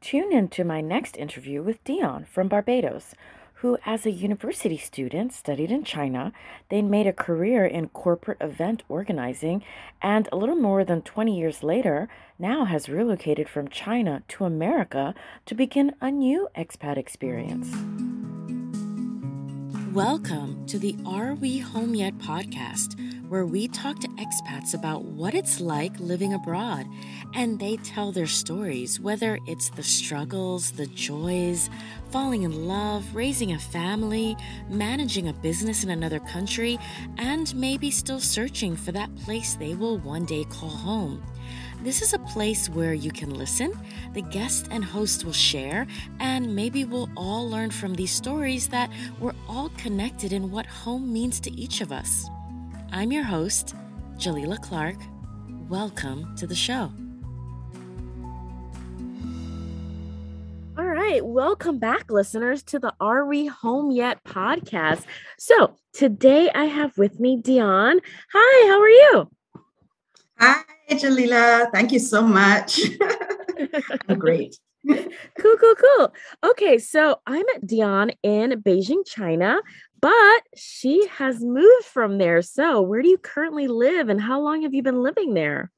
Tune in to my next interview with Dionne from Barbados, who, as a university student, studied in China, then made a career in corporate event organizing, and a little more than 20 years later, now has relocated from China to America to begin a new expat experience. Welcome to the Are We Home Yet podcast, where we talk to expats about what it's like living abroad, and they tell their stories, whether it's the struggles, the joys, falling in love, raising a family, managing a business in another country, and maybe still searching for that place they will one day call home. This is a place where you can listen, the guest and host will share, and maybe we'll all learn from these stories that we're all connected in what home means to each of us. I'm your host, Jalila Clark. Welcome to the show. All right, welcome back, listeners, to the Are We Home Yet podcast. So today I have with me Dionne. Hi, how are you? Hi, Jalila. Thank you so much. great. cool, cool, cool. Okay, so I met Dionne in Beijing, China, but she has moved from there. So, where do you currently live and how long have you been living there?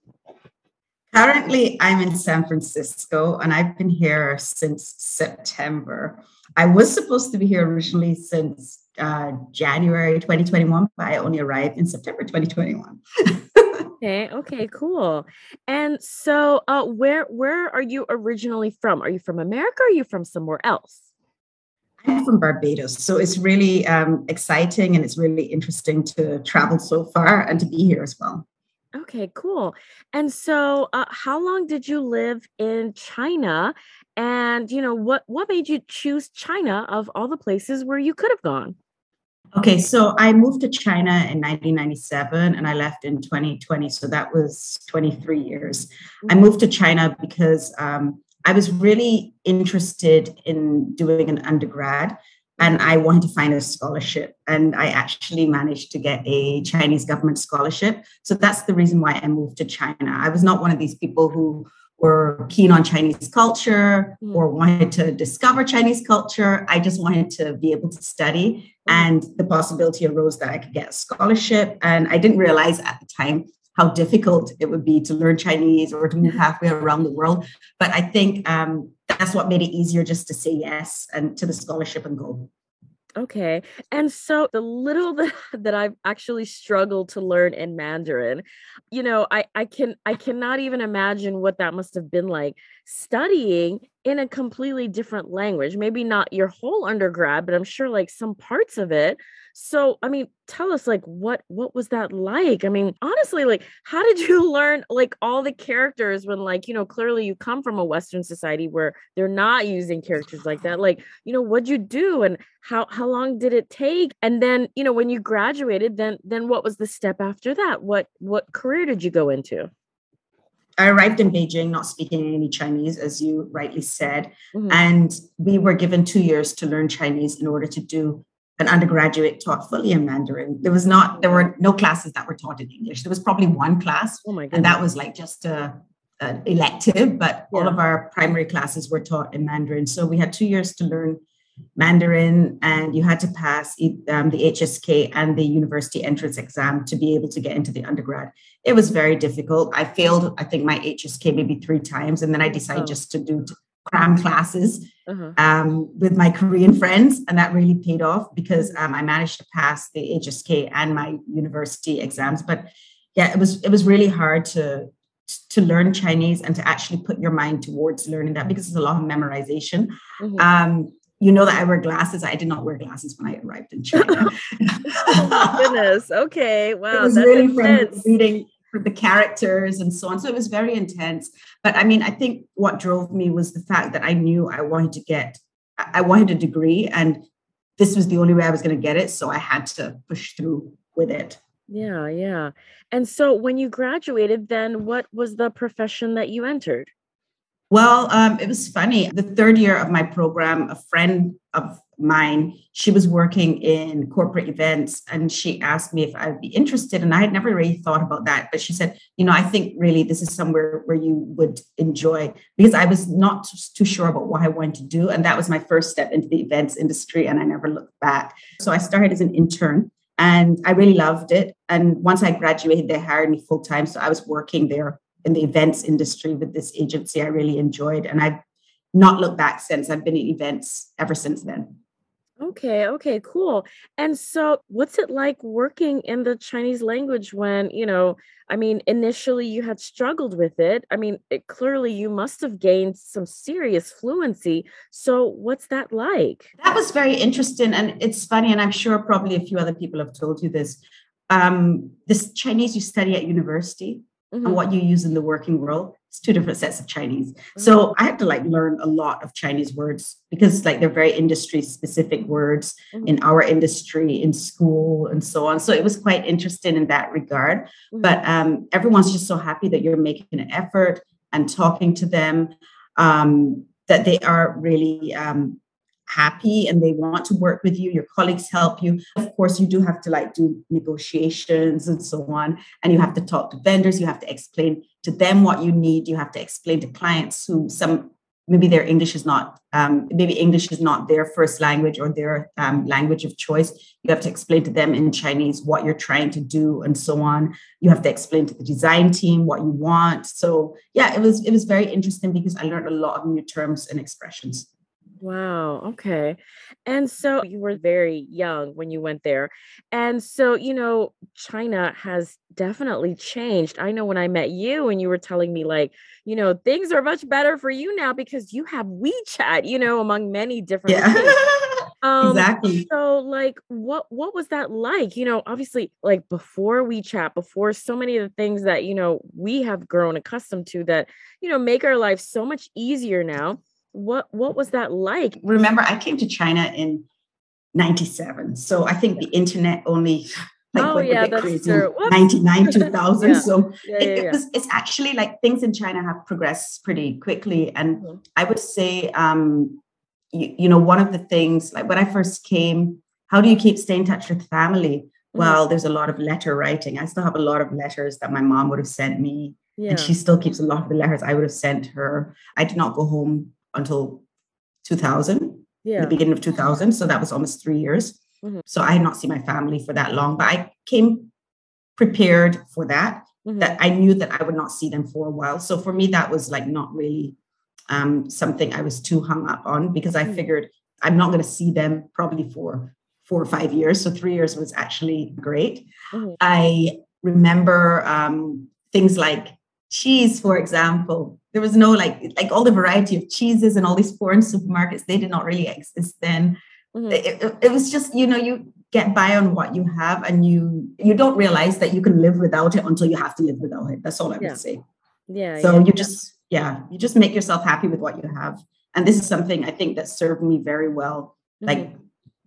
Currently, I'm in San Francisco and I've been here since September. I was supposed to be here originally since uh, January 2021, but I only arrived in September 2021. Okay, okay, cool. And so uh where where are you originally from? Are you from America or are you from somewhere else? I'm from Barbados. So it's really um, exciting and it's really interesting to travel so far and to be here as well. Okay, cool. And so uh, how long did you live in China? And you know, what what made you choose China of all the places where you could have gone? Okay, so I moved to China in 1997 and I left in 2020. So that was 23 years. I mm-hmm. moved to China because um, I was really interested in doing an undergrad and I wanted to find a scholarship. And I actually managed to get a Chinese government scholarship. So that's the reason why I moved to China. I was not one of these people who were keen on Chinese culture mm. or wanted to discover Chinese culture. I just wanted to be able to study. Mm. And the possibility arose that I could get a scholarship. And I didn't realize at the time how difficult it would be to learn Chinese or to move halfway around the world. But I think um, that's what made it easier just to say yes and to the scholarship and go. Okay. And so the little that, that I've actually struggled to learn in Mandarin, you know, I I can I cannot even imagine what that must have been like studying in a completely different language. Maybe not your whole undergrad, but I'm sure like some parts of it. So, I mean, tell us like what what was that like? I mean, honestly, like how did you learn like all the characters when like, you know, clearly you come from a western society where they're not using characters like that. Like, you know, what'd you do and how how long did it take? And then, you know, when you graduated, then then what was the step after that? What what career did you go into? I arrived in Beijing not speaking any Chinese, as you rightly said. Mm-hmm. And we were given two years to learn Chinese in order to do an undergraduate taught fully in Mandarin. There was not, there were no classes that were taught in English. There was probably one class, oh and that was like just a, a elective, but yeah. all of our primary classes were taught in Mandarin. So we had two years to learn Mandarin, and you had to pass um, the HSK and the university entrance exam to be able to get into the undergrad. It was very difficult. I failed, I think, my HSK maybe three times, and then I decided oh. just to do cram classes uh-huh. um, with my Korean friends, and that really paid off because um, I managed to pass the HSK and my university exams. But yeah, it was it was really hard to to learn Chinese and to actually put your mind towards learning that because it's a lot of memorization. Mm-hmm. Um, you know that I wear glasses. I did not wear glasses when I arrived in China. oh my goodness. Okay. Wow. It was really intense. from reading the characters and so on. So it was very intense. But I mean, I think what drove me was the fact that I knew I wanted to get, I wanted a degree and this was the only way I was going to get it. So I had to push through with it. Yeah. Yeah. And so when you graduated, then what was the profession that you entered? Well, um, it was funny. The third year of my program, a friend of mine, she was working in corporate events and she asked me if I would be interested. And I had never really thought about that. But she said, you know, I think really this is somewhere where you would enjoy because I was not too sure about what I wanted to do. And that was my first step into the events industry. And I never looked back. So I started as an intern and I really loved it. And once I graduated, they hired me full time. So I was working there in the events industry with this agency I really enjoyed. And I've not looked back since. I've been in events ever since then. Okay, okay, cool. And so what's it like working in the Chinese language when, you know, I mean, initially you had struggled with it. I mean, it, clearly you must have gained some serious fluency. So what's that like? That was very interesting. And it's funny, and I'm sure probably a few other people have told you this. Um, this Chinese you study at university mm-hmm. and what you use in the working world it's two different sets of chinese mm-hmm. so i had to like learn a lot of chinese words because like they're very industry specific words mm-hmm. in our industry in school and so on so it was quite interesting in that regard mm-hmm. but um, everyone's just so happy that you're making an effort and talking to them um, that they are really um, happy and they want to work with you your colleagues help you. Of course you do have to like do negotiations and so on and you have to talk to vendors you have to explain to them what you need you have to explain to clients who some maybe their english is not um, maybe english is not their first language or their um, language of choice. You have to explain to them in chinese what you're trying to do and so on. You have to explain to the design team what you want. So yeah it was it was very interesting because i learned a lot of new terms and expressions Wow. Okay. And so you were very young when you went there. And so, you know, China has definitely changed. I know when I met you and you were telling me, like, you know, things are much better for you now because you have WeChat, you know, among many different yeah. Um, exactly. So, like, what what was that like? You know, obviously, like before WeChat, before so many of the things that you know we have grown accustomed to that you know make our life so much easier now what what was that like? Remember, I came to China in 97. So I think the internet only like oh, yeah, that's crazy. True. 99 2000 yeah. so yeah, it, it was it's actually like things in china have progressed pretty quickly and mm-hmm. i would say um you, you know one of the things like when i first came how do you keep stay in touch with family mm-hmm. well there's a lot of letter writing i still have a lot of letters that my mom would have sent me and she still keeps a lot of the letters i would have sent her i did not go home until 2000, yeah. the beginning of 2000. So that was almost three years. Mm-hmm. So I had not seen my family for that long, but I came prepared for that, mm-hmm. that I knew that I would not see them for a while. So for me, that was like not really um, something I was too hung up on because I mm-hmm. figured I'm not going to see them probably for four or five years. So three years was actually great. Mm-hmm. I remember um, things like cheese, for example there was no like like all the variety of cheeses and all these foreign supermarkets they did not really exist then mm-hmm. it, it, was just you know you get by on what you have and you you don't realize that you can live without it until you have to live without it that's all i yeah. would say yeah so yeah. you just yeah you just make yourself happy with what you have and this is something i think that served me very well mm-hmm. like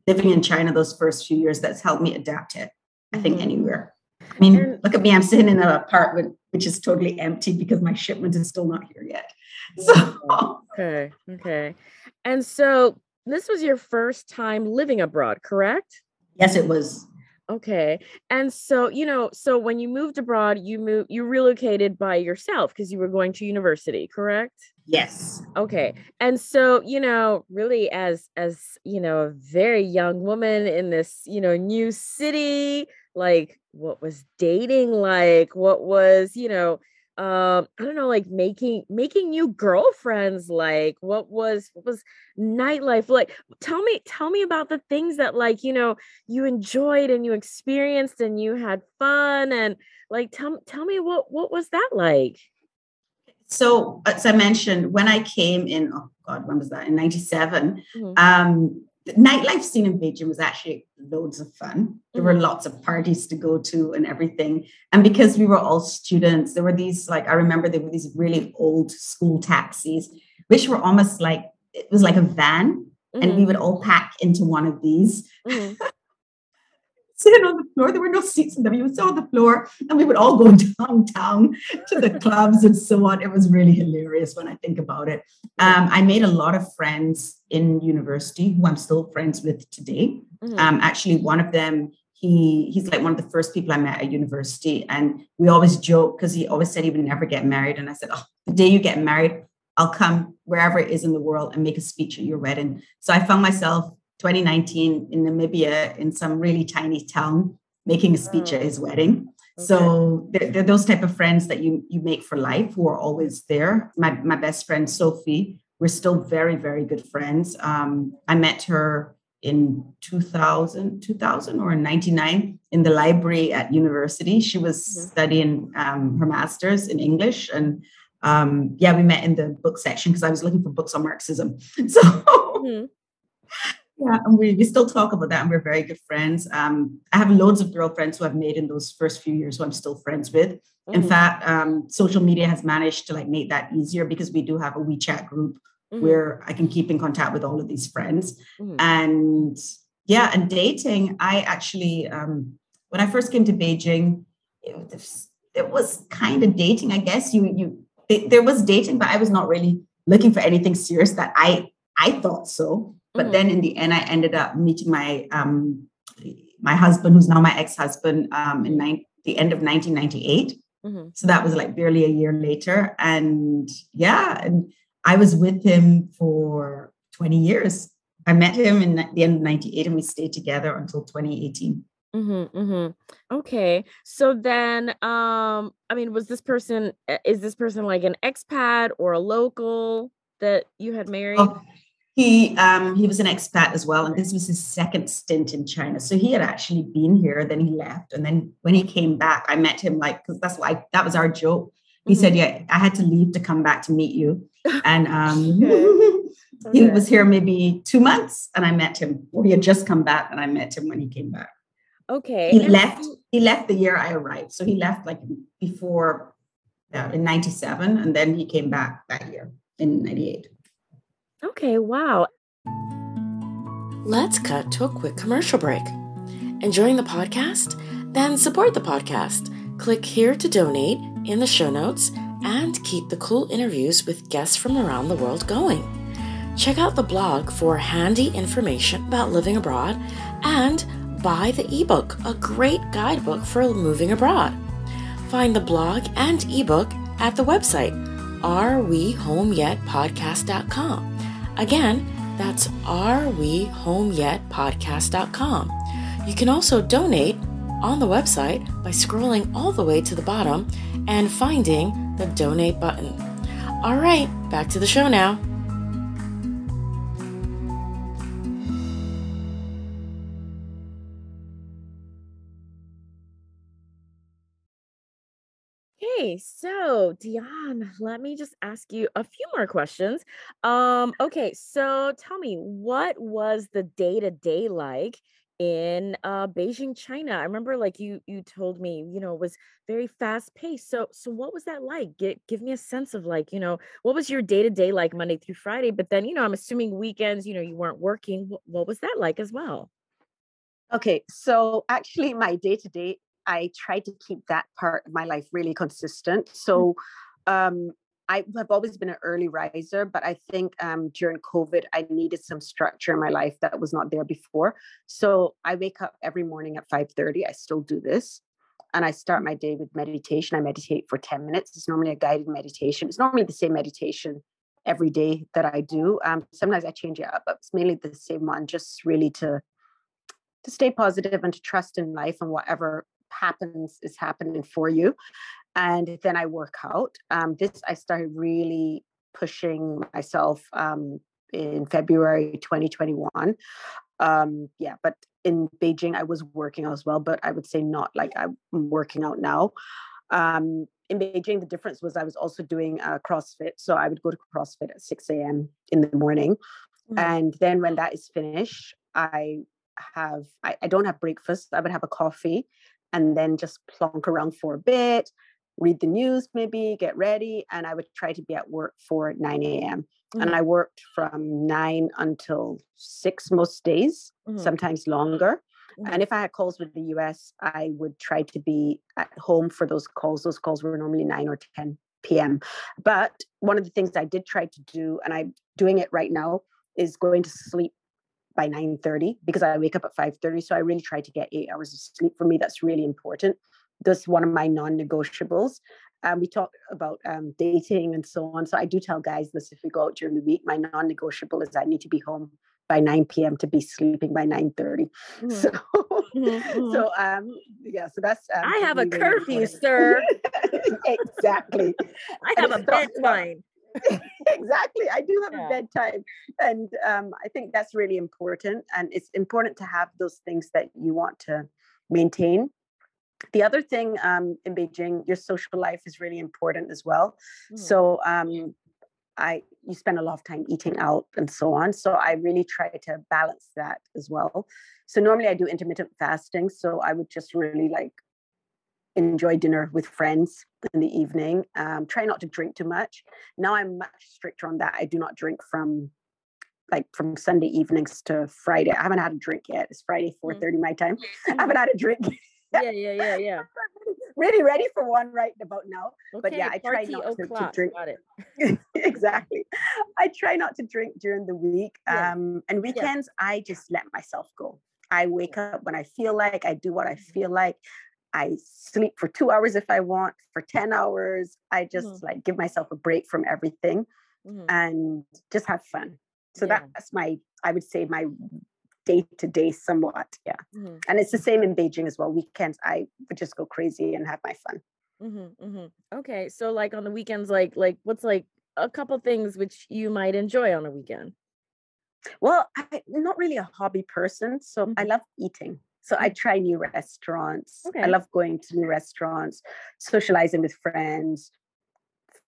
living in china those first few years that's helped me adapt it i think mm-hmm. anywhere I mean, and, look at me. I'm sitting in an apartment which is totally empty because my shipment is still not here yet. So okay, okay. And so this was your first time living abroad, correct? Yes, it was. Okay. And so, you know, so when you moved abroad, you moved you relocated by yourself because you were going to university, correct? Yes. Okay. And so, you know, really as as, you know, a very young woman in this, you know, new city, like what was dating like? What was you know um i don't know like making making new girlfriends like? What was what was nightlife like? Tell me tell me about the things that like you know you enjoyed and you experienced and you had fun and like tell tell me what what was that like? So as i mentioned when i came in oh god when was that? In 97 mm-hmm. um the nightlife scene in Beijing was actually loads of fun. There were mm-hmm. lots of parties to go to and everything. And because we were all students, there were these, like, I remember there were these really old school taxis, which were almost like, it was like a van. Mm-hmm. And we mm-hmm. would all pack into one of these. Mm-hmm. Sitting on the floor. There were no seats in them. You would sit on the floor and we would all go downtown to the clubs and so on. It was really hilarious when I think about it. Um, I made a lot of friends in university who I'm still friends with today. Mm-hmm. Um, actually, one of them, he he's like one of the first people I met at university. And we always joke because he always said he would never get married. And I said, Oh, the day you get married, I'll come wherever it is in the world and make a speech at your wedding. So I found myself 2019 in Namibia in some really tiny town making a speech at his wedding. Okay. So they're, they're, those type of friends that you you make for life who are always there. My my best friend Sophie, we're still very very good friends. Um, I met her in 2000, 2000 or 99 in the library at university. She was mm-hmm. studying um, her master's in English and um, yeah, we met in the book section because I was looking for books on Marxism. So mm-hmm. Yeah, and we, we still talk about that and we're very good friends. Um, I have loads of girlfriends who I've made in those first few years who I'm still friends with. Mm-hmm. In fact, um, social media has managed to like make that easier because we do have a WeChat group mm-hmm. where I can keep in contact with all of these friends. Mm-hmm. And yeah, and dating, I actually um, when I first came to Beijing, it was, it was kind of dating, I guess. You you there was dating, but I was not really looking for anything serious that I I thought so. But mm-hmm. then in the end, I ended up meeting my um, my husband, who's now my ex husband, um, in the end of 1998. Mm-hmm. So that was like barely a year later, and yeah, and I was with him for 20 years. I met him in the end of 98 and we stayed together until 2018. Mm-hmm, mm-hmm. Okay. So then, um, I mean, was this person, is this person like an expat or a local that you had married? Oh, he um he was an expat as well, and this was his second stint in China. So he had actually been here, then he left, and then when he came back, I met him like because that's why that was our joke. He mm-hmm. said, "Yeah, I had to leave to come back to meet you," and um. okay. Okay. He was here maybe two months, and I met him. Or he had just come back, and I met him when he came back. Okay. He and left. He left the year I arrived. So he left like before uh, in 97 and then he came back that year in 98. Okay, wow. Let's cut to a quick commercial break. Enjoying the podcast? Then support the podcast. Click here to donate in the show notes and keep the cool interviews with guests from around the world going. Check out the blog for handy information about living abroad and buy the ebook, a great guidebook for moving abroad. Find the blog and ebook at the website arewehomeyetpodcast.com. Again, that's arewehomeyetpodcast.com. You can also donate on the website by scrolling all the way to the bottom and finding the donate button. All right, back to the show now. So Dionne, let me just ask you a few more questions. Um, okay, so tell me, what was the day to day like in uh, Beijing, China? I remember, like you you told me, you know, it was very fast paced. So, so what was that like? Get, give me a sense of like, you know, what was your day to day like Monday through Friday? But then, you know, I'm assuming weekends, you know, you weren't working. What, what was that like as well? Okay, so actually, my day to day I try to keep that part of my life really consistent. Mm. So um, I have always been an early riser, but I think um, during COVID, I needed some structure in my life that was not there before. So I wake up every morning at 5:30. I still do this. And I start my day with meditation. I meditate for 10 minutes. It's normally a guided meditation. It's normally the same meditation every day that I do. Um, sometimes I change it up, but it's mainly the same one, just really to to stay positive and to trust in life and whatever happens is happening for you. And then I work out. Um, this I started really pushing myself um, in February 2021. Um, yeah, but in Beijing, I was working out as well, but I would say not like I'm working out now. Um, in Beijing, the difference was I was also doing uh, CrossFit. So I would go to CrossFit at 6 a.m. in the morning. Mm-hmm. And then when that is finished, I have, I, I don't have breakfast. I would have a coffee and then just plonk around for a bit, read the news, maybe get ready. And I would try to be at work for 9 a.m. Mm-hmm. And I worked from nine until six most days, mm-hmm. sometimes longer. Mm-hmm. And if I had calls with the US, I would try to be at home for those calls. Those calls were normally 9 or 10 p.m. But one of the things I did try to do, and I'm doing it right now, is going to sleep by 9.30 because I wake up at 5.30. So I really try to get eight hours of sleep. For me, that's really important. That's one of my non-negotiables. Um, we talk about um, dating and so on. So I do tell guys this if we go out during the week, my non-negotiable is I need to be home by 9 p.m. to be sleeping by 9 30. Mm-hmm. So, mm-hmm. so um, yeah, so that's. Um, I have a curfew, sir. exactly. I have a bedtime. exactly. I do have yeah. a bedtime. And um, I think that's really important. And it's important to have those things that you want to maintain. The other thing um, in Beijing, your social life is really important as well. Mm. So um, I you spend a lot of time eating out and so on. So I really try to balance that as well. So normally I do intermittent fasting. So I would just really like enjoy dinner with friends in the evening. Um, try not to drink too much. Now I'm much stricter on that. I do not drink from like from Sunday evenings to Friday. I haven't had a drink yet. It's Friday, 4 30 mm. my time. I haven't had a drink. yeah, yeah, yeah, yeah. really ready for one right about now. Okay, but yeah, I try not to, to, drink. Exactly. I try not to drink during the week. Yeah. Um, and weekends, yeah. I just let myself go. I wake up when I feel like, I do what I feel like. I sleep for two hours if I want, for 10 hours. I just mm-hmm. like give myself a break from everything mm-hmm. and just have fun. So yeah. that's my, I would say, my day to day somewhat. Yeah. Mm-hmm. And it's the same in Beijing as well. Weekends, I would just go crazy and have my fun. Mm-hmm, mm-hmm. Okay. So, like on the weekends, like, like what's like a couple things which you might enjoy on a weekend? Well, I'm not really a hobby person. So I love eating. So I try new restaurants. Okay. I love going to new restaurants, socializing with friends,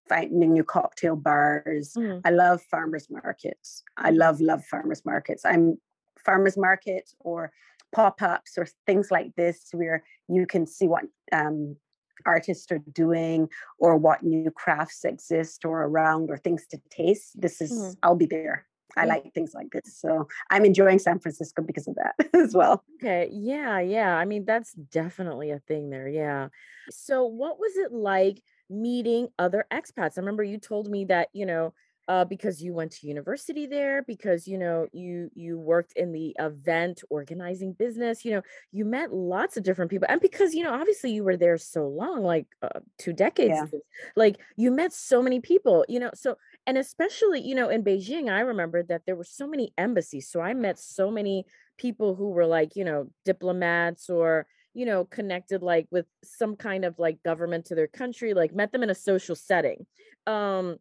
finding new cocktail bars. Mm. I love farmers markets. I love love farmers markets. I'm farmers markets or pop-ups or things like this where you can see what um, artists are doing or what new crafts exist or around or things to taste. This is mm. I'll be there. I like things like this. So I'm enjoying San Francisco because of that as well. Okay. Yeah. Yeah. I mean, that's definitely a thing there. Yeah. So, what was it like meeting other expats? I remember you told me that, you know, uh, because you went to university there because you know you you worked in the event organizing business you know you met lots of different people and because you know obviously you were there so long like uh, two decades yeah. like you met so many people you know so and especially you know in beijing i remember that there were so many embassies so i met so many people who were like you know diplomats or you know connected like with some kind of like government to their country like met them in a social setting. Um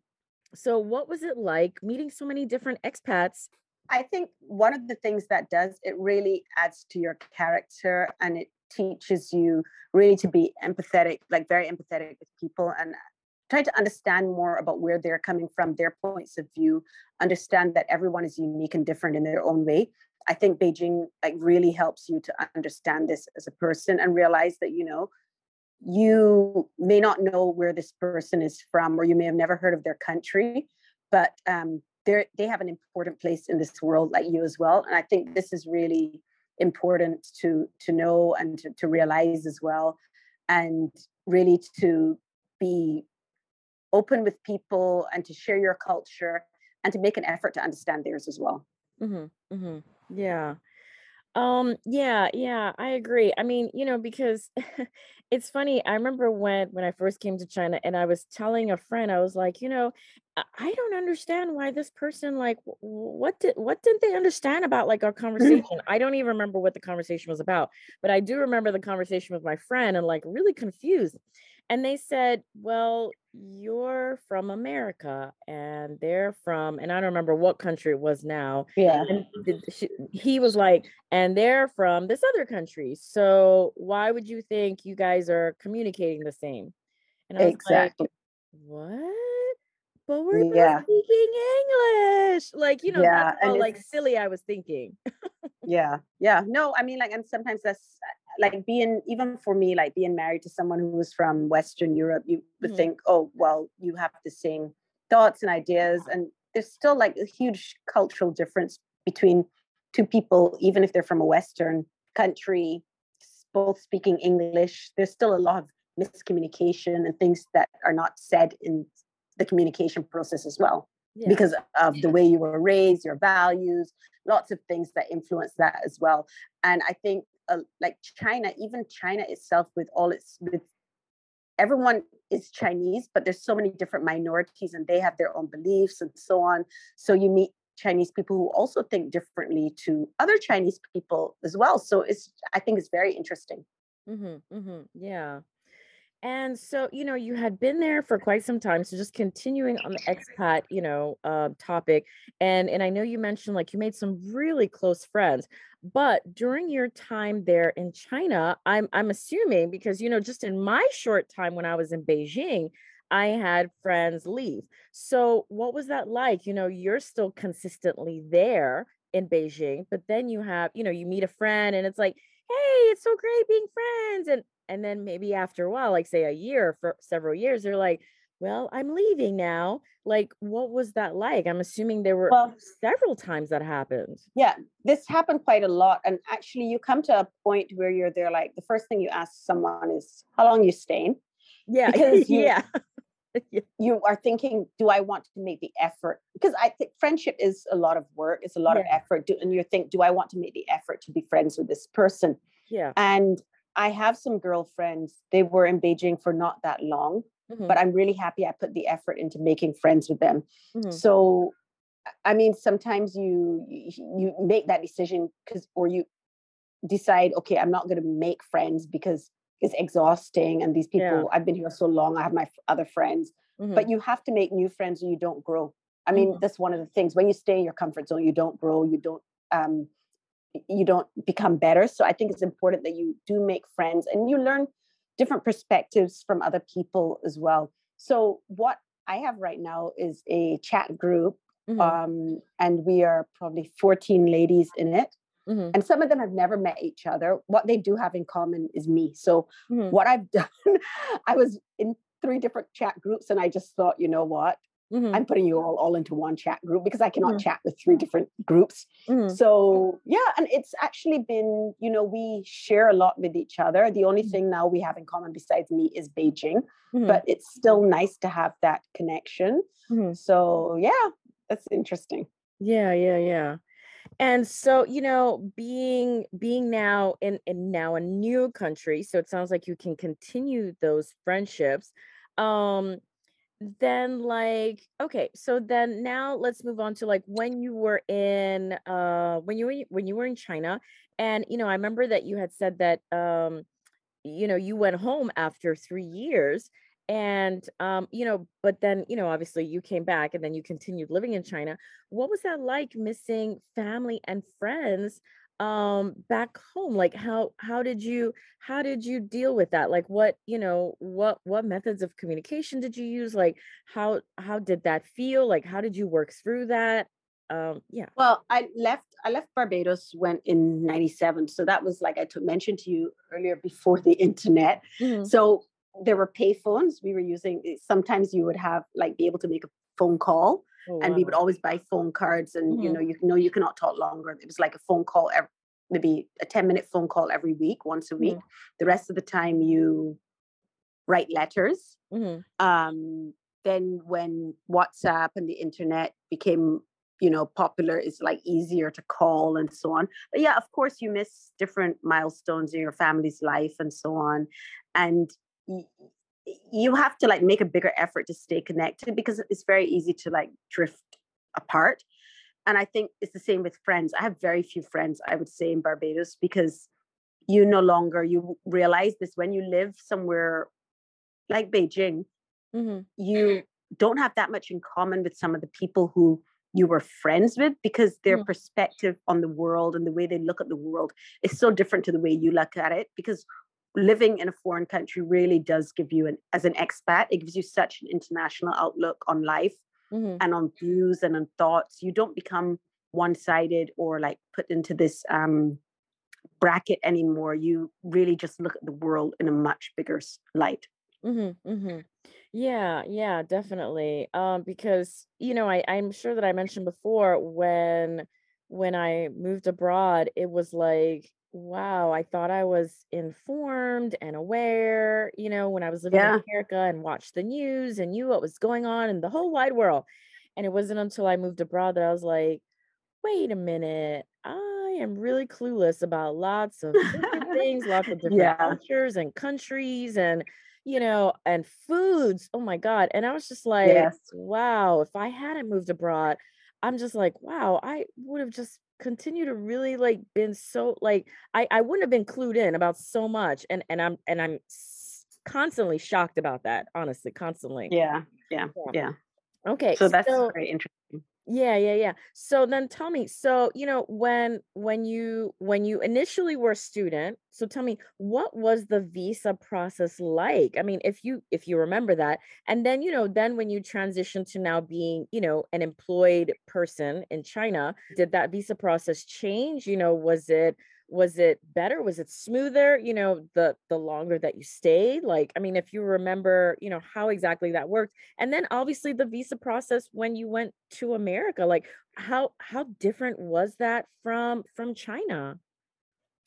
so what was it like meeting so many different expats? I think one of the things that does it really adds to your character and it teaches you really to be empathetic like very empathetic with people and try to understand more about where they're coming from, their points of view, understand that everyone is unique and different in their own way. I think Beijing like really helps you to understand this as a person and realize that you know you may not know where this person is from or you may have never heard of their country, but um, they they have an important place in this world like you as well. And I think this is really important to to know and to, to realize as well, and really to be open with people and to share your culture and to make an effort to understand theirs as well. Mm-hmm, mm-hmm. Yeah. Um, yeah, yeah, I agree. I mean, you know, because it's funny. I remember when when I first came to China and I was telling a friend, I was like, you know, I don't understand why this person like what did what didn't they understand about like our conversation? I don't even remember what the conversation was about, but I do remember the conversation with my friend and like really confused. And they said, Well, you're from America and they're from, and I don't remember what country it was now. Yeah. And she, he was like, And they're from this other country. So why would you think you guys are communicating the same? And I was exactly. like, What? But we're yeah. speaking English. Like, you know, yeah. that's how like silly I was thinking. yeah. Yeah. No, I mean, like, and sometimes that's like being even for me like being married to someone who was from western europe you would mm-hmm. think oh well you have the same thoughts and ideas and there's still like a huge cultural difference between two people even if they're from a western country, both speaking English, there's still a lot of miscommunication and things that are not said in the communication process as well yeah. because of the way you were raised, your values, lots of things that influence that as well. And I think uh, like China, even China itself, with all its with everyone is Chinese, but there's so many different minorities and they have their own beliefs and so on. So you meet Chinese people who also think differently to other Chinese people as well. So it's I think it's very interesting. Mm-hmm, mm-hmm, yeah. And so, you know, you had been there for quite some time. So just continuing on the expat, you know, uh, topic. And and I know you mentioned like you made some really close friends. But during your time there in China, I'm I'm assuming because you know, just in my short time when I was in Beijing, I had friends leave. So what was that like? You know, you're still consistently there in Beijing, but then you have, you know, you meet a friend and it's like, hey, it's so great being friends. And and then maybe after a while like say a year for several years they're like well i'm leaving now. Like what was that like? I'm assuming there were well, several times that happened. Yeah this happened quite a lot and actually you come to a point where you're there like the first thing you ask someone is how long you staying? Yeah because you, yeah. You are thinking do i want to make the effort? Because i think friendship is a lot of work it's a lot yeah. of effort do, and you think do i want to make the effort to be friends with this person? Yeah. And I have some girlfriends. They were in Beijing for not that long, mm-hmm. but I'm really happy I put the effort into making friends with them. Mm-hmm. So, I mean, sometimes you you make that decision because, or you decide, okay, I'm not going to make friends because it's exhausting, and these people. Yeah. I've been here so long. I have my other friends, mm-hmm. but you have to make new friends, or you don't grow. I mean, mm-hmm. that's one of the things. When you stay in your comfort zone, you don't grow. You don't um, you don't become better. So I think it's important that you do make friends and you learn different perspectives from other people as well. So what I have right now is a chat group, mm-hmm. um, and we are probably 14 ladies in it. Mm-hmm. And some of them have never met each other. What they do have in common is me. So, mm-hmm. what I've done, I was in three different chat groups, and I just thought, you know what? Mm-hmm. I'm putting you all all into one chat group because I cannot mm-hmm. chat with three different groups. Mm-hmm. So yeah, and it's actually been, you know, we share a lot with each other. The only mm-hmm. thing now we have in common besides me is Beijing, mm-hmm. but it's still nice to have that connection. Mm-hmm. So yeah, that's interesting. Yeah, yeah, yeah. And so, you know, being being now in in now a new country, so it sounds like you can continue those friendships. Um then like okay so then now let's move on to like when you were in uh when you were when you were in china and you know i remember that you had said that um you know you went home after three years and um you know but then you know obviously you came back and then you continued living in china. What was that like missing family and friends um back home like how how did you how did you deal with that? Like what you know what what methods of communication did you use? Like how how did that feel? Like how did you work through that? Um yeah. Well i left i left barbados went in 97 so that was like i t- mentioned to you earlier before the internet. Mm-hmm. so there were pay phones we were using eh, sometimes you would have like be able to make a phone call Oh, and wow. we would always buy phone cards and mm-hmm. you know you know you cannot talk longer it was like a phone call every, maybe a 10 minute phone call every week once a week mm-hmm. the rest of the time you write letters mm-hmm. um, then when whatsapp and the internet became you know popular it's like easier to call and so on but yeah of course you miss different milestones in your family's life and so on and you have to like make a bigger effort to stay connected because it's very easy to like drift apart and i think it's the same with friends i have very few friends i would say in barbados because you no longer you realize this when you live somewhere like beijing mm-hmm. you don't have that much in common with some of the people who you were friends with because their mm-hmm. perspective on the world and the way they look at the world is so different to the way you look at it because living in a foreign country really does give you an as an expat it gives you such an international outlook on life mm-hmm. and on views and on thoughts you don't become one-sided or like put into this um bracket anymore you really just look at the world in a much bigger light mm-hmm, mm-hmm. yeah yeah definitely um because you know i i'm sure that i mentioned before when when i moved abroad it was like wow, I thought I was informed and aware, you know, when I was living Yeah. in America and watched the news and knew what was going on in the whole wide world. And it wasn't until I moved abroad that I was like, wait a minute, I am really clueless about lots of different things, lots of different Yeah. cultures and countries and you know, and foods. Oh my God. And I was just like, Yes. wow, if I hadn't moved abroad, I'm just like, wow, I would have just continued to really like been so like I I wouldn't have been clued in about so much and and I'm and I'm constantly shocked about that, honestly, constantly. Yeah. Yeah. Yeah. Yeah. Okay. So that's so very interesting. Yeah, yeah, yeah. So then tell me, so you know, when when you when you initially were a student, so tell me, what was the visa process like? I mean, if you if you remember that, and then you know, then when you transitioned to now being, you know, an employed person in China, did that visa process change? You know, was it was it better? Was it smoother? You know, the the longer that you stayed? Like, I mean, if you remember, you know, how exactly that worked and then obviously the visa process when you went to america like how how different was that from from china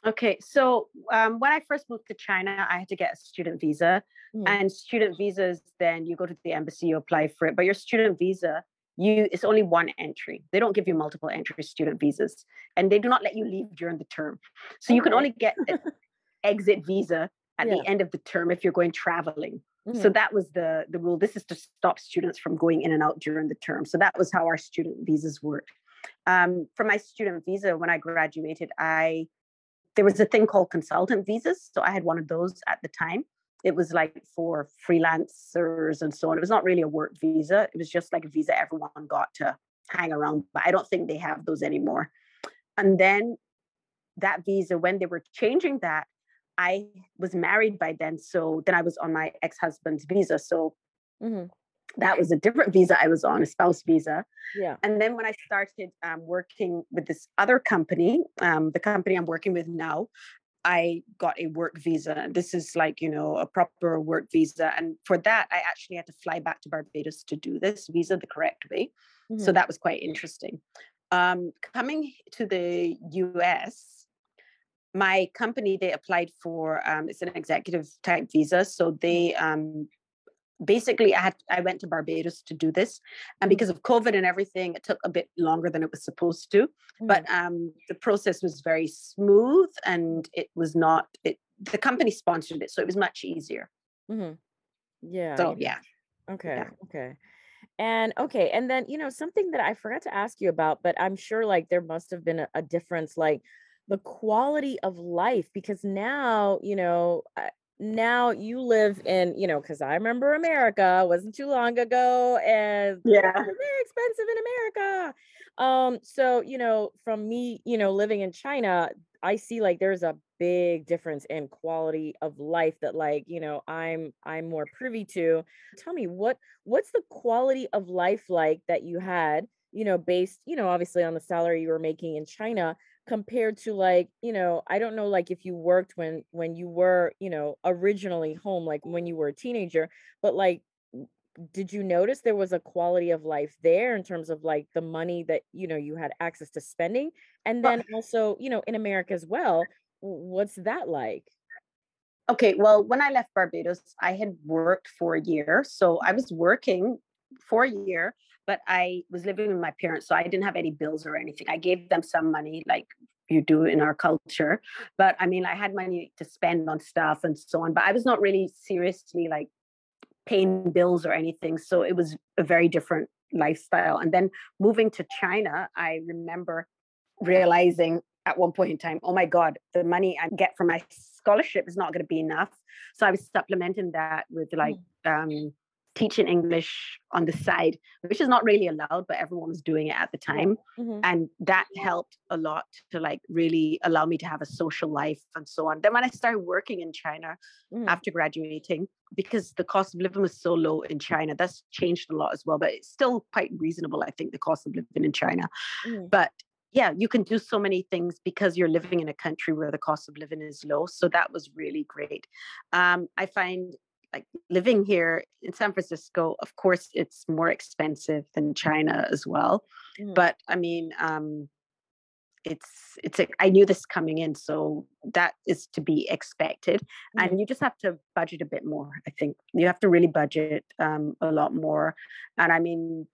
Okay, so um, when I first moved to China, I had to get a student visa, Mhm. and student visas. Then you go to the embassy, you apply for it. But your student visa, you it's only one entry. They don't give you multiple entry student visas, and they do not let you leave during the term. So you can only get an exit visa at Yeah. the end of the term if you're going traveling. So Mhm. that was the the rule. This is to stop students from going in and out during the term. So that was how our student visas worked. Um, for my student visa, when I graduated, I there was a thing called consultant visas. So I had one of those at the time. It was like for freelancers and so on. It was not really a work visa. It was just like a visa everyone got to hang around. But I don't think they have those anymore. And then that visa, when they were changing that, I was married by then. So then I was on my ex-husband's visa. So Mhm. that was a different visa I was on, a spouse visa. yeah And then when I started um, working with this other company, um, the company I'm working with now, I got a work visa. This is like, you know, a proper work visa. And for that, I actually had to fly back to Barbados to do this visa the correct way. So Mhm. that was quite interesting. Um, coming to the US, my company, they applied for, um, it's an executive type visa. So they, um, basically I had I went to Barbados to do this, and Mhm. because of COVID and everything, it took a bit longer than it was supposed to. But um, the process was very smooth, and it was not. It the company sponsored it, so it was much easier. Mhm. yeah So yeah, Okay. Okay. And okay. And then, you know, something that I forgot to ask you about, but I'm sure like there must have been a, a difference, like the quality of life, because now, you know, now you live in, you know, because I remember America wasn't too long ago and Yeah. very expensive in America. Um, so, you know, from me, you know, living in China, I see like there's a big difference in quality of life that like, you know, I'm I'm more privy to tell me what what's the quality of life like that you had you know based you know obviously on the salary you were making in china compared to like you know i don't know like if you worked when when you were you know originally home like when you were a teenager but like did you notice there was a quality of life there in terms of like the money that you know you had access to spending and then also you know in america as well what's that like Okay, well, when I left Barbados, I had worked for a year. So I was working for a year, but I was living with my parents. So I didn't have any bills or anything. I gave them some money, like you do in our culture. But I mean, I had money to spend on stuff and so on. But I was not really seriously like paying bills or anything. So it was a very different lifestyle. And then moving to China, I remember realizing at one point in time, oh my God, the money I get from my scholarship is not going to be enough. So I was supplementing that with like um, teaching English on the side, which is not really allowed, but everyone was doing it at the time. Mhm. And that helped a lot to like really allow me to have a social life and so on. Then when I started working in China Mhm. after graduating, because the cost of living was so low in China, that's changed a lot as well, but it's still quite reasonable, I think, the cost of living in China Mhm. but yeah you can do so many things because you're living in a country where the cost of living is low so that was really great um, i find like living here in san francisco of course it's more expensive than china as well Mhm. but i mean um, it's it's a, I knew this coming in, so that is to be expected. Mm-hmm. And you just have to budget a bit more. I think you have to really budget um, a lot more. And I mean,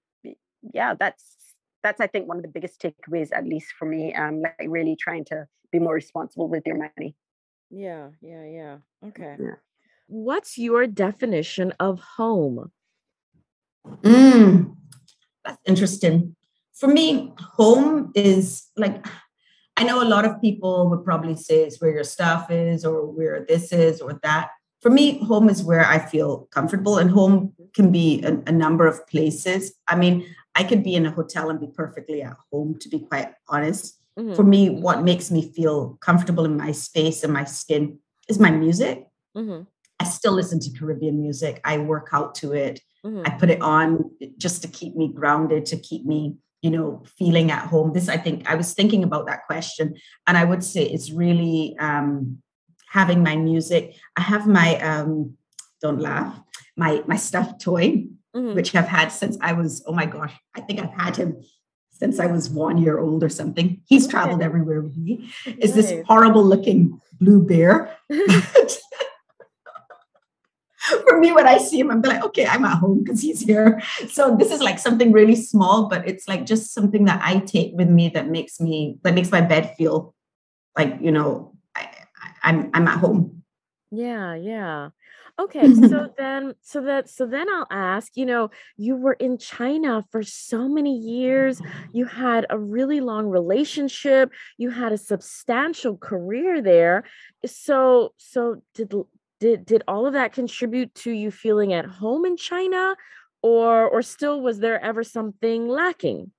yeah, that's that's I think one of the biggest takeaways, at least for me. Um, like really trying to be more responsible with your money. Yeah, yeah, yeah. Okay. Yeah. What's your definition of home? Mm, that's interesting. For me, home is like I know a lot of people would probably say it's where your stuff is or where this is or that. For me, home is where I feel comfortable, and home can be a, a number of places. I mean, I could be in a hotel and be perfectly at home, to be quite honest. Mm-hmm. For me, what makes me feel comfortable in my space and my skin is my music. Mm-hmm. I still listen to Caribbean music. I work out to it. Mm-hmm. I put it on just to keep me grounded, to keep me, you know, feeling at home. This, I think, I was thinking about that question, and I would say it's really um, having my music. I have my um, don't laugh, my my stuffed toy, mm-hmm. which I've had since I was. Oh my gosh, I think I've had him since I was one year old or something. He's traveled everywhere with me. Is this horrible looking blue bear? For me, when I see him, I'm like, okay, I'm at home because he's here. So this is like something really small, but it's like just something that I take with me that makes me that makes my bed feel like you know I, I'm I'm at home. Yeah, yeah. Okay, so then so that so then I'll ask, you know, you were in China for so many years. You had a really long relationship, you had a substantial career there. So so did did did all of that contribute to you feeling at home in China or or still was there ever something lacking?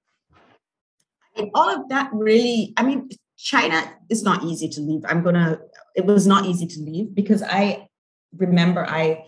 all of that really, I mean, China is not easy to leave. I'm gonna. It was not easy to leave because I remember I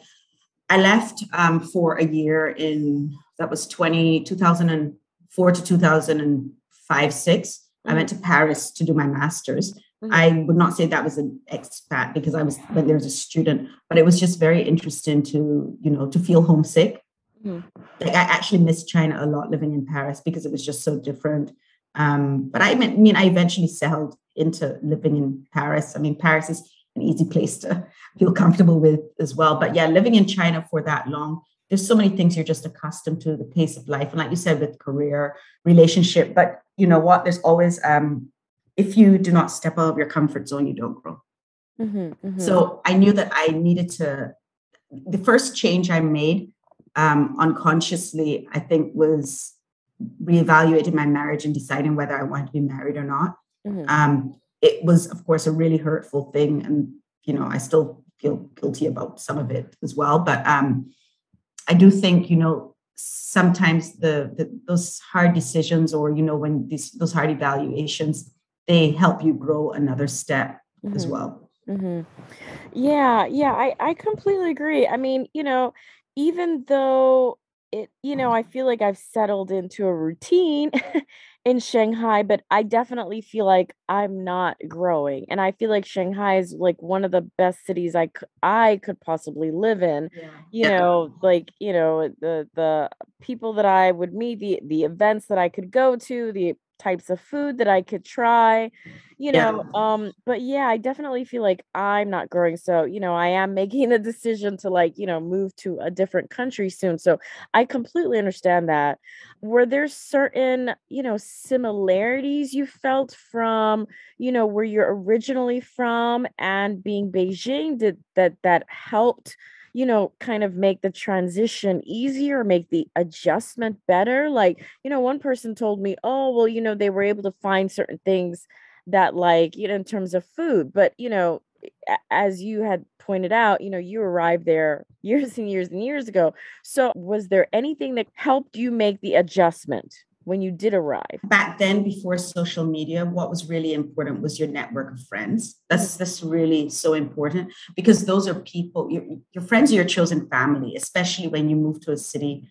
I left um, for a year in that was 20, 2004 to 2005, 6. Mm-hmm. I went to Paris to do my master's. Mm-hmm. I would not say that was an expat because I was when there was a student, but it was just very interesting to, you know, to feel homesick. Mm-hmm. Like I actually missed China a lot living in Paris because it was just so different. Um, but I mean, I eventually settled into living in Paris. I mean, Paris is an easy place to feel comfortable with as well. But yeah, living in China for that long, there's so many things you're just accustomed to the pace of life. And like you said, with career, relationship, but you know what? There's always um, if you do not step out of your comfort zone, you don't grow. Mm-hmm, mm-hmm. So I knew that I needed to. The first change I made um, unconsciously, I think, was reevaluating my marriage and deciding whether I wanted to be married or not. Mm-hmm. Um, it was, of course, a really hurtful thing. And, you know, I still feel guilty about some of it as well. But um, I do think, you know, sometimes the, the those hard decisions or, you know, when these those hard evaluations, they help you grow another step mm-hmm. as well. Mm-hmm. Yeah, yeah, I, I completely agree. I mean, you know, even though it, you know, I feel like I've settled into a routine in Shanghai, but I definitely feel like I'm not growing. And I feel like Shanghai is like one of the best cities I could, I could possibly live in. Yeah. You know, like, you know, the the people that I would meet, the the events that I could go to, the types of food that I could try, you know. Yeah. Um, but yeah, I definitely feel like I'm not growing. So, you know, I am making a decision to like, you know, move to a different country soon. So I completely understand that. Were there certain, you know, similarities you felt from, you know, where you're originally from and being Beijing? Did that that helped? You know, kind of make the transition easier, make the adjustment better? Like, you know, one person told me, oh, well, you know, they were able to find certain things that, like, you know, in terms of food, but, you know, as you had pointed out, you know, you arrived there years and years and years ago. So, was there anything that helped you make the adjustment? When you did arrive? Back then, before social media, what was really important was your network of friends. That's that's really so important because those are people, your, your friends are your chosen family, especially when you move to a city.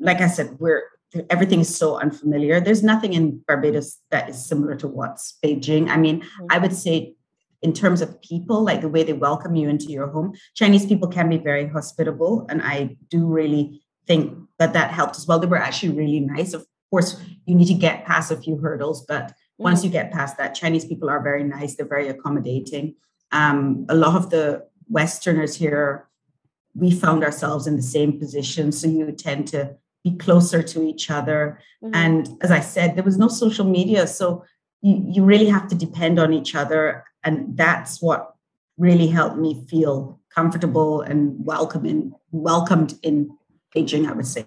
Like I said, where everything is so unfamiliar. There's nothing in Barbados that is similar to what's Beijing. I mean, mm-hmm. I would say in terms of people, like the way they welcome you into your home, Chinese people can be very hospitable. And I do really think that that helped as well. They were actually really nice. Of course, you need to get past a few hurdles, but Once you get past that, Chinese people are very nice. They're very accommodating. Um, a lot of the Westerners here, we found ourselves in the same position. So you tend to be closer to each other. Mm-hmm. And as I said, there was no social media. So you, you really have to depend on each other. And that's what really helped me feel comfortable and welcome in, welcomed in Beijing, I would say.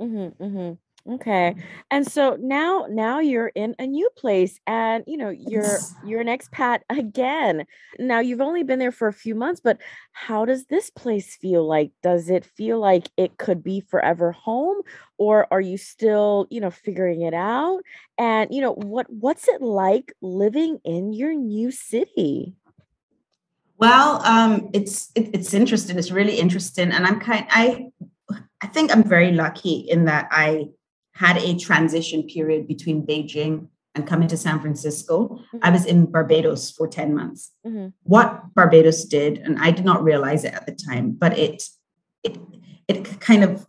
Mm-hmm, mm-hmm. Okay. And so now now you're in a new place and you know you're yes. you're an expat again. Now you've only been there for a few months, but how does this place feel like? Does it feel like it could be forever home or are you still, you know, figuring it out? And you know, what what's it like living in your new city? Well, um, it's it, it's interesting. It's really interesting, and I'm kind. I I think I'm very lucky in that I had a transition period between Beijing and coming to San Francisco. Mm-hmm. I was in Barbados for 10 months. Mm-hmm. What Barbados did, and I did not realize it at the time, but it it it kind of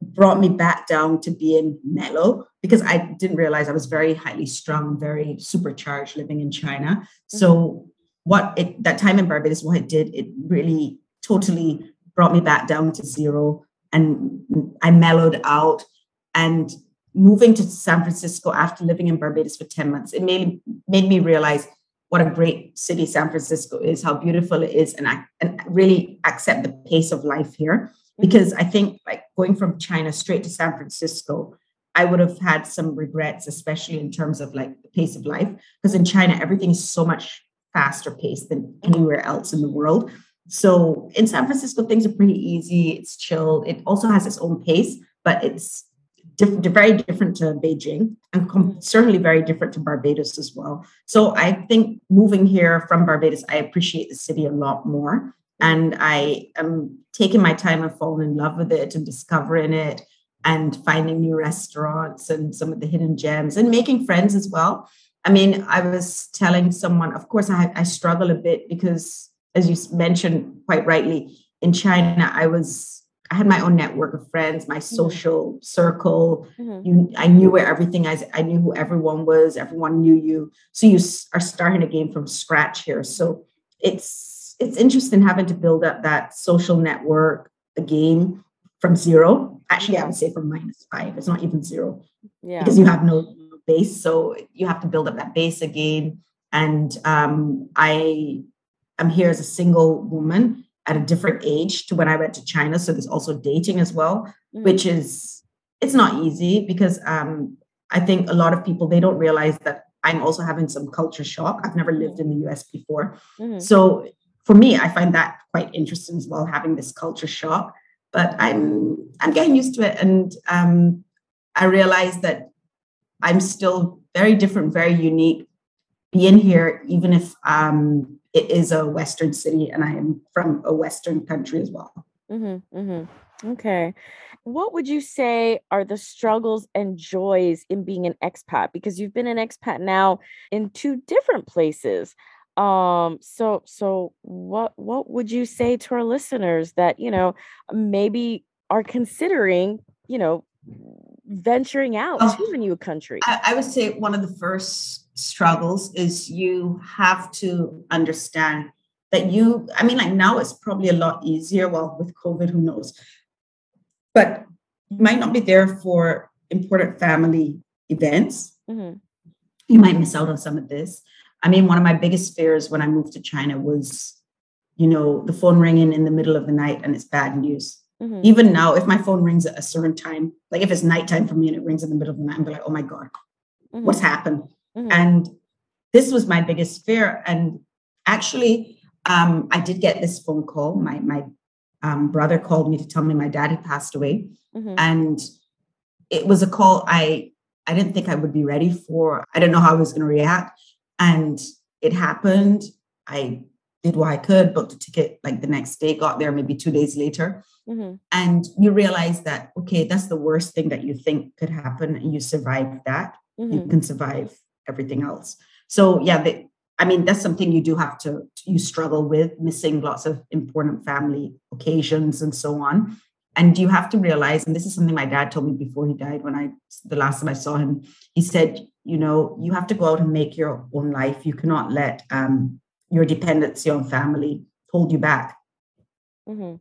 brought me back down to being mellow because I didn't realize I was very highly strung, very supercharged living in China. Mm-hmm. So what it that time in Barbados, what it did, it really totally brought me back down to zero and I mellowed out and moving to San Francisco after living in Barbados for 10 months, it made, made me realize what a great city San Francisco is, how beautiful it is, and I and really accept the pace of life here. Mm-hmm. Because I think like going from China straight to San Francisco, I would have had some regrets, especially in terms of like the pace of life. Because in China, everything is so much faster paced than anywhere else in the world. So in San Francisco, things are pretty easy. It's chill. It also has its own pace, but it's diff- very different to Beijing and com- mm-hmm. certainly very different to Barbados as well. So I think moving here from Barbados, I appreciate the city a lot more. And I am taking my time and falling in love with it and discovering it and finding new restaurants and some of the hidden gems and making friends as well. I mean, I was telling someone, of course, I, I struggle a bit because, as you mentioned quite rightly, in China, I was I had my own network of friends, my mm-hmm. social mm-hmm. circle. Mm-hmm. You, I knew where everything. I, I knew who everyone was. Everyone knew you. So you are starting a game from scratch here. So it's it's interesting having to build up that social network again from zero. Actually, I would say from minus five. It's not even zero. Yeah. Because you have no base, so you have to build up that base again. And um, I am here as a single woman at a different age to when I went to China. So there's also dating as well, mm-hmm. which is it's not easy because um, I think a lot of people they don't realize that I'm also having some culture shock. I've never lived in the US before. Mm-hmm. So for me, I find that quite interesting as well, having this culture shock. But I'm I'm getting used to it. And um, I realize that I'm still very different, very unique being here, even if um, it is a Western city and I am from a Western country as well. Mm-hmm, mm-hmm. Okay. What would you say are the struggles and joys in being an expat? Because you've been an expat now in two different places. Um, so so what what would you say to our listeners that, you know, maybe are considering, you know, venturing out oh, to a new country? I, I would say one of the first struggles is you have to understand that you i mean like now it's probably a lot easier well with covid who knows but you might not be there for important family events mm-hmm. you might miss out on some of this i mean one of my biggest fears when i moved to china was you know the phone ringing in the middle of the night and it's bad news mm-hmm. even now if my phone rings at a certain time like if it's nighttime for me and it rings in the middle of the night i'm like oh my god mm-hmm. what's happened Mm-hmm. And this was my biggest fear. And actually, um, I did get this phone call. My my um, brother called me to tell me my dad had passed away, mm-hmm. and it was a call I I didn't think I would be ready for. I didn't know how I was going to react, and it happened. I did what I could, booked a ticket like the next day, got there maybe two days later. Mm-hmm. And you realize that, okay, that's the worst thing that you think could happen. And you survive that. Mm-hmm. You can survive everything else. So yeah, the, I mean that's something you do have to you struggle with missing lots of important family occasions and so on. And you have to realize, and this is something my dad told me before he died. When I the last time I saw him, he said you know, you have to go out and make your own life. You cannot let um, your dependency on family hold you back. Mm-hmm.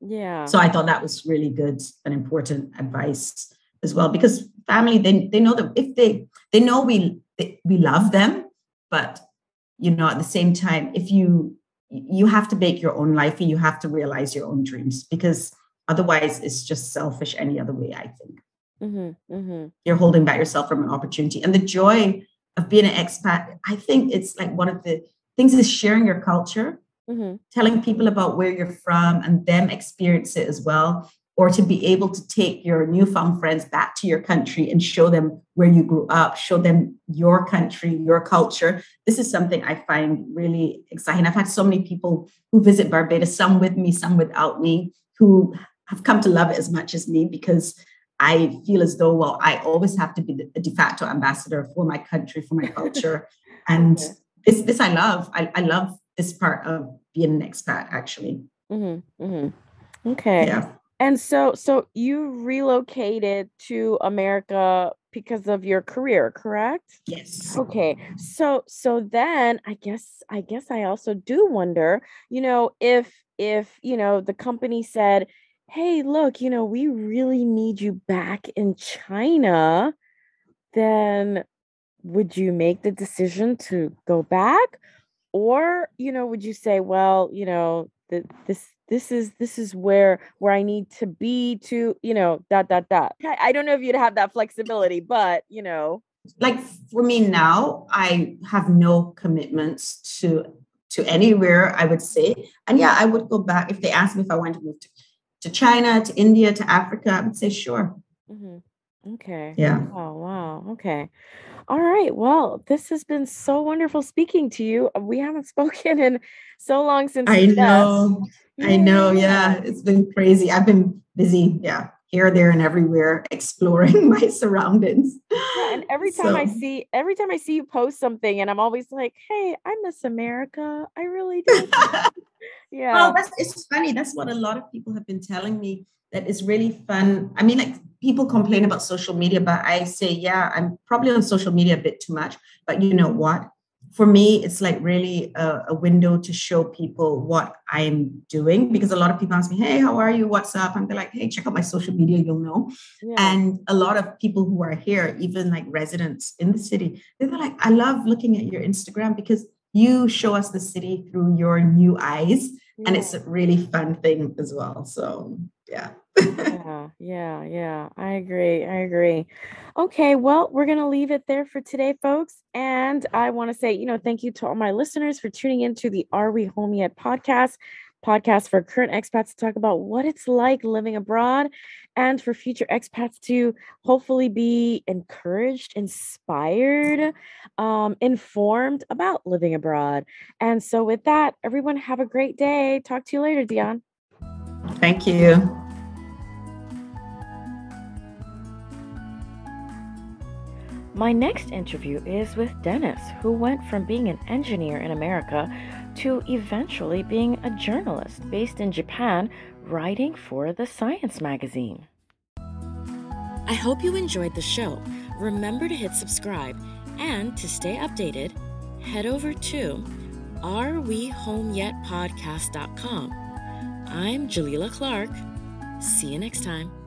Yeah. So I thought that was really good and important advice as well, because family they they know that if they they know we they, we love them, but you know at the same time, if you you have to make your own life and you have to realize your own dreams because otherwise it's just selfish any other way. I think. Mm-hmm, mm-hmm. You're holding back yourself from an opportunity. And the joy of being an expat, I think it's like one of the things is sharing your culture, mm-hmm. telling people about where you're from and them experience it as well. Or to be able to take your newfound friends back to your country and show them where you grew up, show them your country, your culture. This is something I find really exciting. I've had so many people who visit Barbados, some with me, some without me, who have come to love it as much as me because I feel as though, well, I always have to be the de facto ambassador for my country, for my culture. and this, this I love. I, I love this part of being an expat, actually. Mm-hmm, mm-hmm. Okay. Yeah. And so, so you relocated to America because of your career, correct? Yes. Okay. So, so then I guess, I guess I also do wonder, you know, if, if, you know, the company said, hey, look, you know, we really need you back in China, then would you make the decision to go back? Or, you know, would you say, well, you know, the, this this is this is where where I need to be to, you know, dot dot dot. I, don't know if you'd have that flexibility, but you know. Like for me now, I have no commitments to to anywhere, I would say. And yeah, I would go back if they asked me if I wanted to move to to China, to India, to Africa, I would say sure. Mm-hmm. Okay. Yeah. Oh, wow. Okay. All right. Well, this has been so wonderful speaking to you. We haven't spoken in so long since. I know. I know. Yeah. It's been crazy. I've been busy. Yeah here, there, and everywhere, exploring my surroundings. Yeah, and every time so. I see, every time I see you post something, and I'm always like, "Hey, I miss America. I really do." yeah. Well, that's it's funny. That's what a lot of people have been telling me. That is really fun. I mean, like people complain about social media, but I say, yeah, I'm probably on social media a bit too much. But you know what? for me, it's like really a, a, window to show people what I'm doing because a lot of people ask me, Hey, how are you? What's up? And they're like, Hey, check out my social media, you'll know. Yeah. And a lot of people who are here, even like residents in the city, they're like, I love looking at your Instagram because you show us the city through your new eyes. And it's a really fun thing as well. So, yeah yeah, yeah, yeah. I agree. I agree. Okay, well, we're going to leave it there for today, folks. And I want to say, you know, thank you to all my listeners for tuning into the Are We Home Yet podcast, podcast for current expats to talk about what it's like living abroad and for future expats to hopefully be encouraged, inspired, um, informed about living abroad. And so, with that, everyone have a great day. Talk to you later, Dionne. Thank you. My next interview is with Dennis, who went from being an engineer in America to eventually being a journalist based in Japan, writing for the Science magazine. I hope you enjoyed the show. Remember to hit subscribe and to stay updated, head over to arewehomeyetpodcast.com. I'm Jalila Clark. See you next time.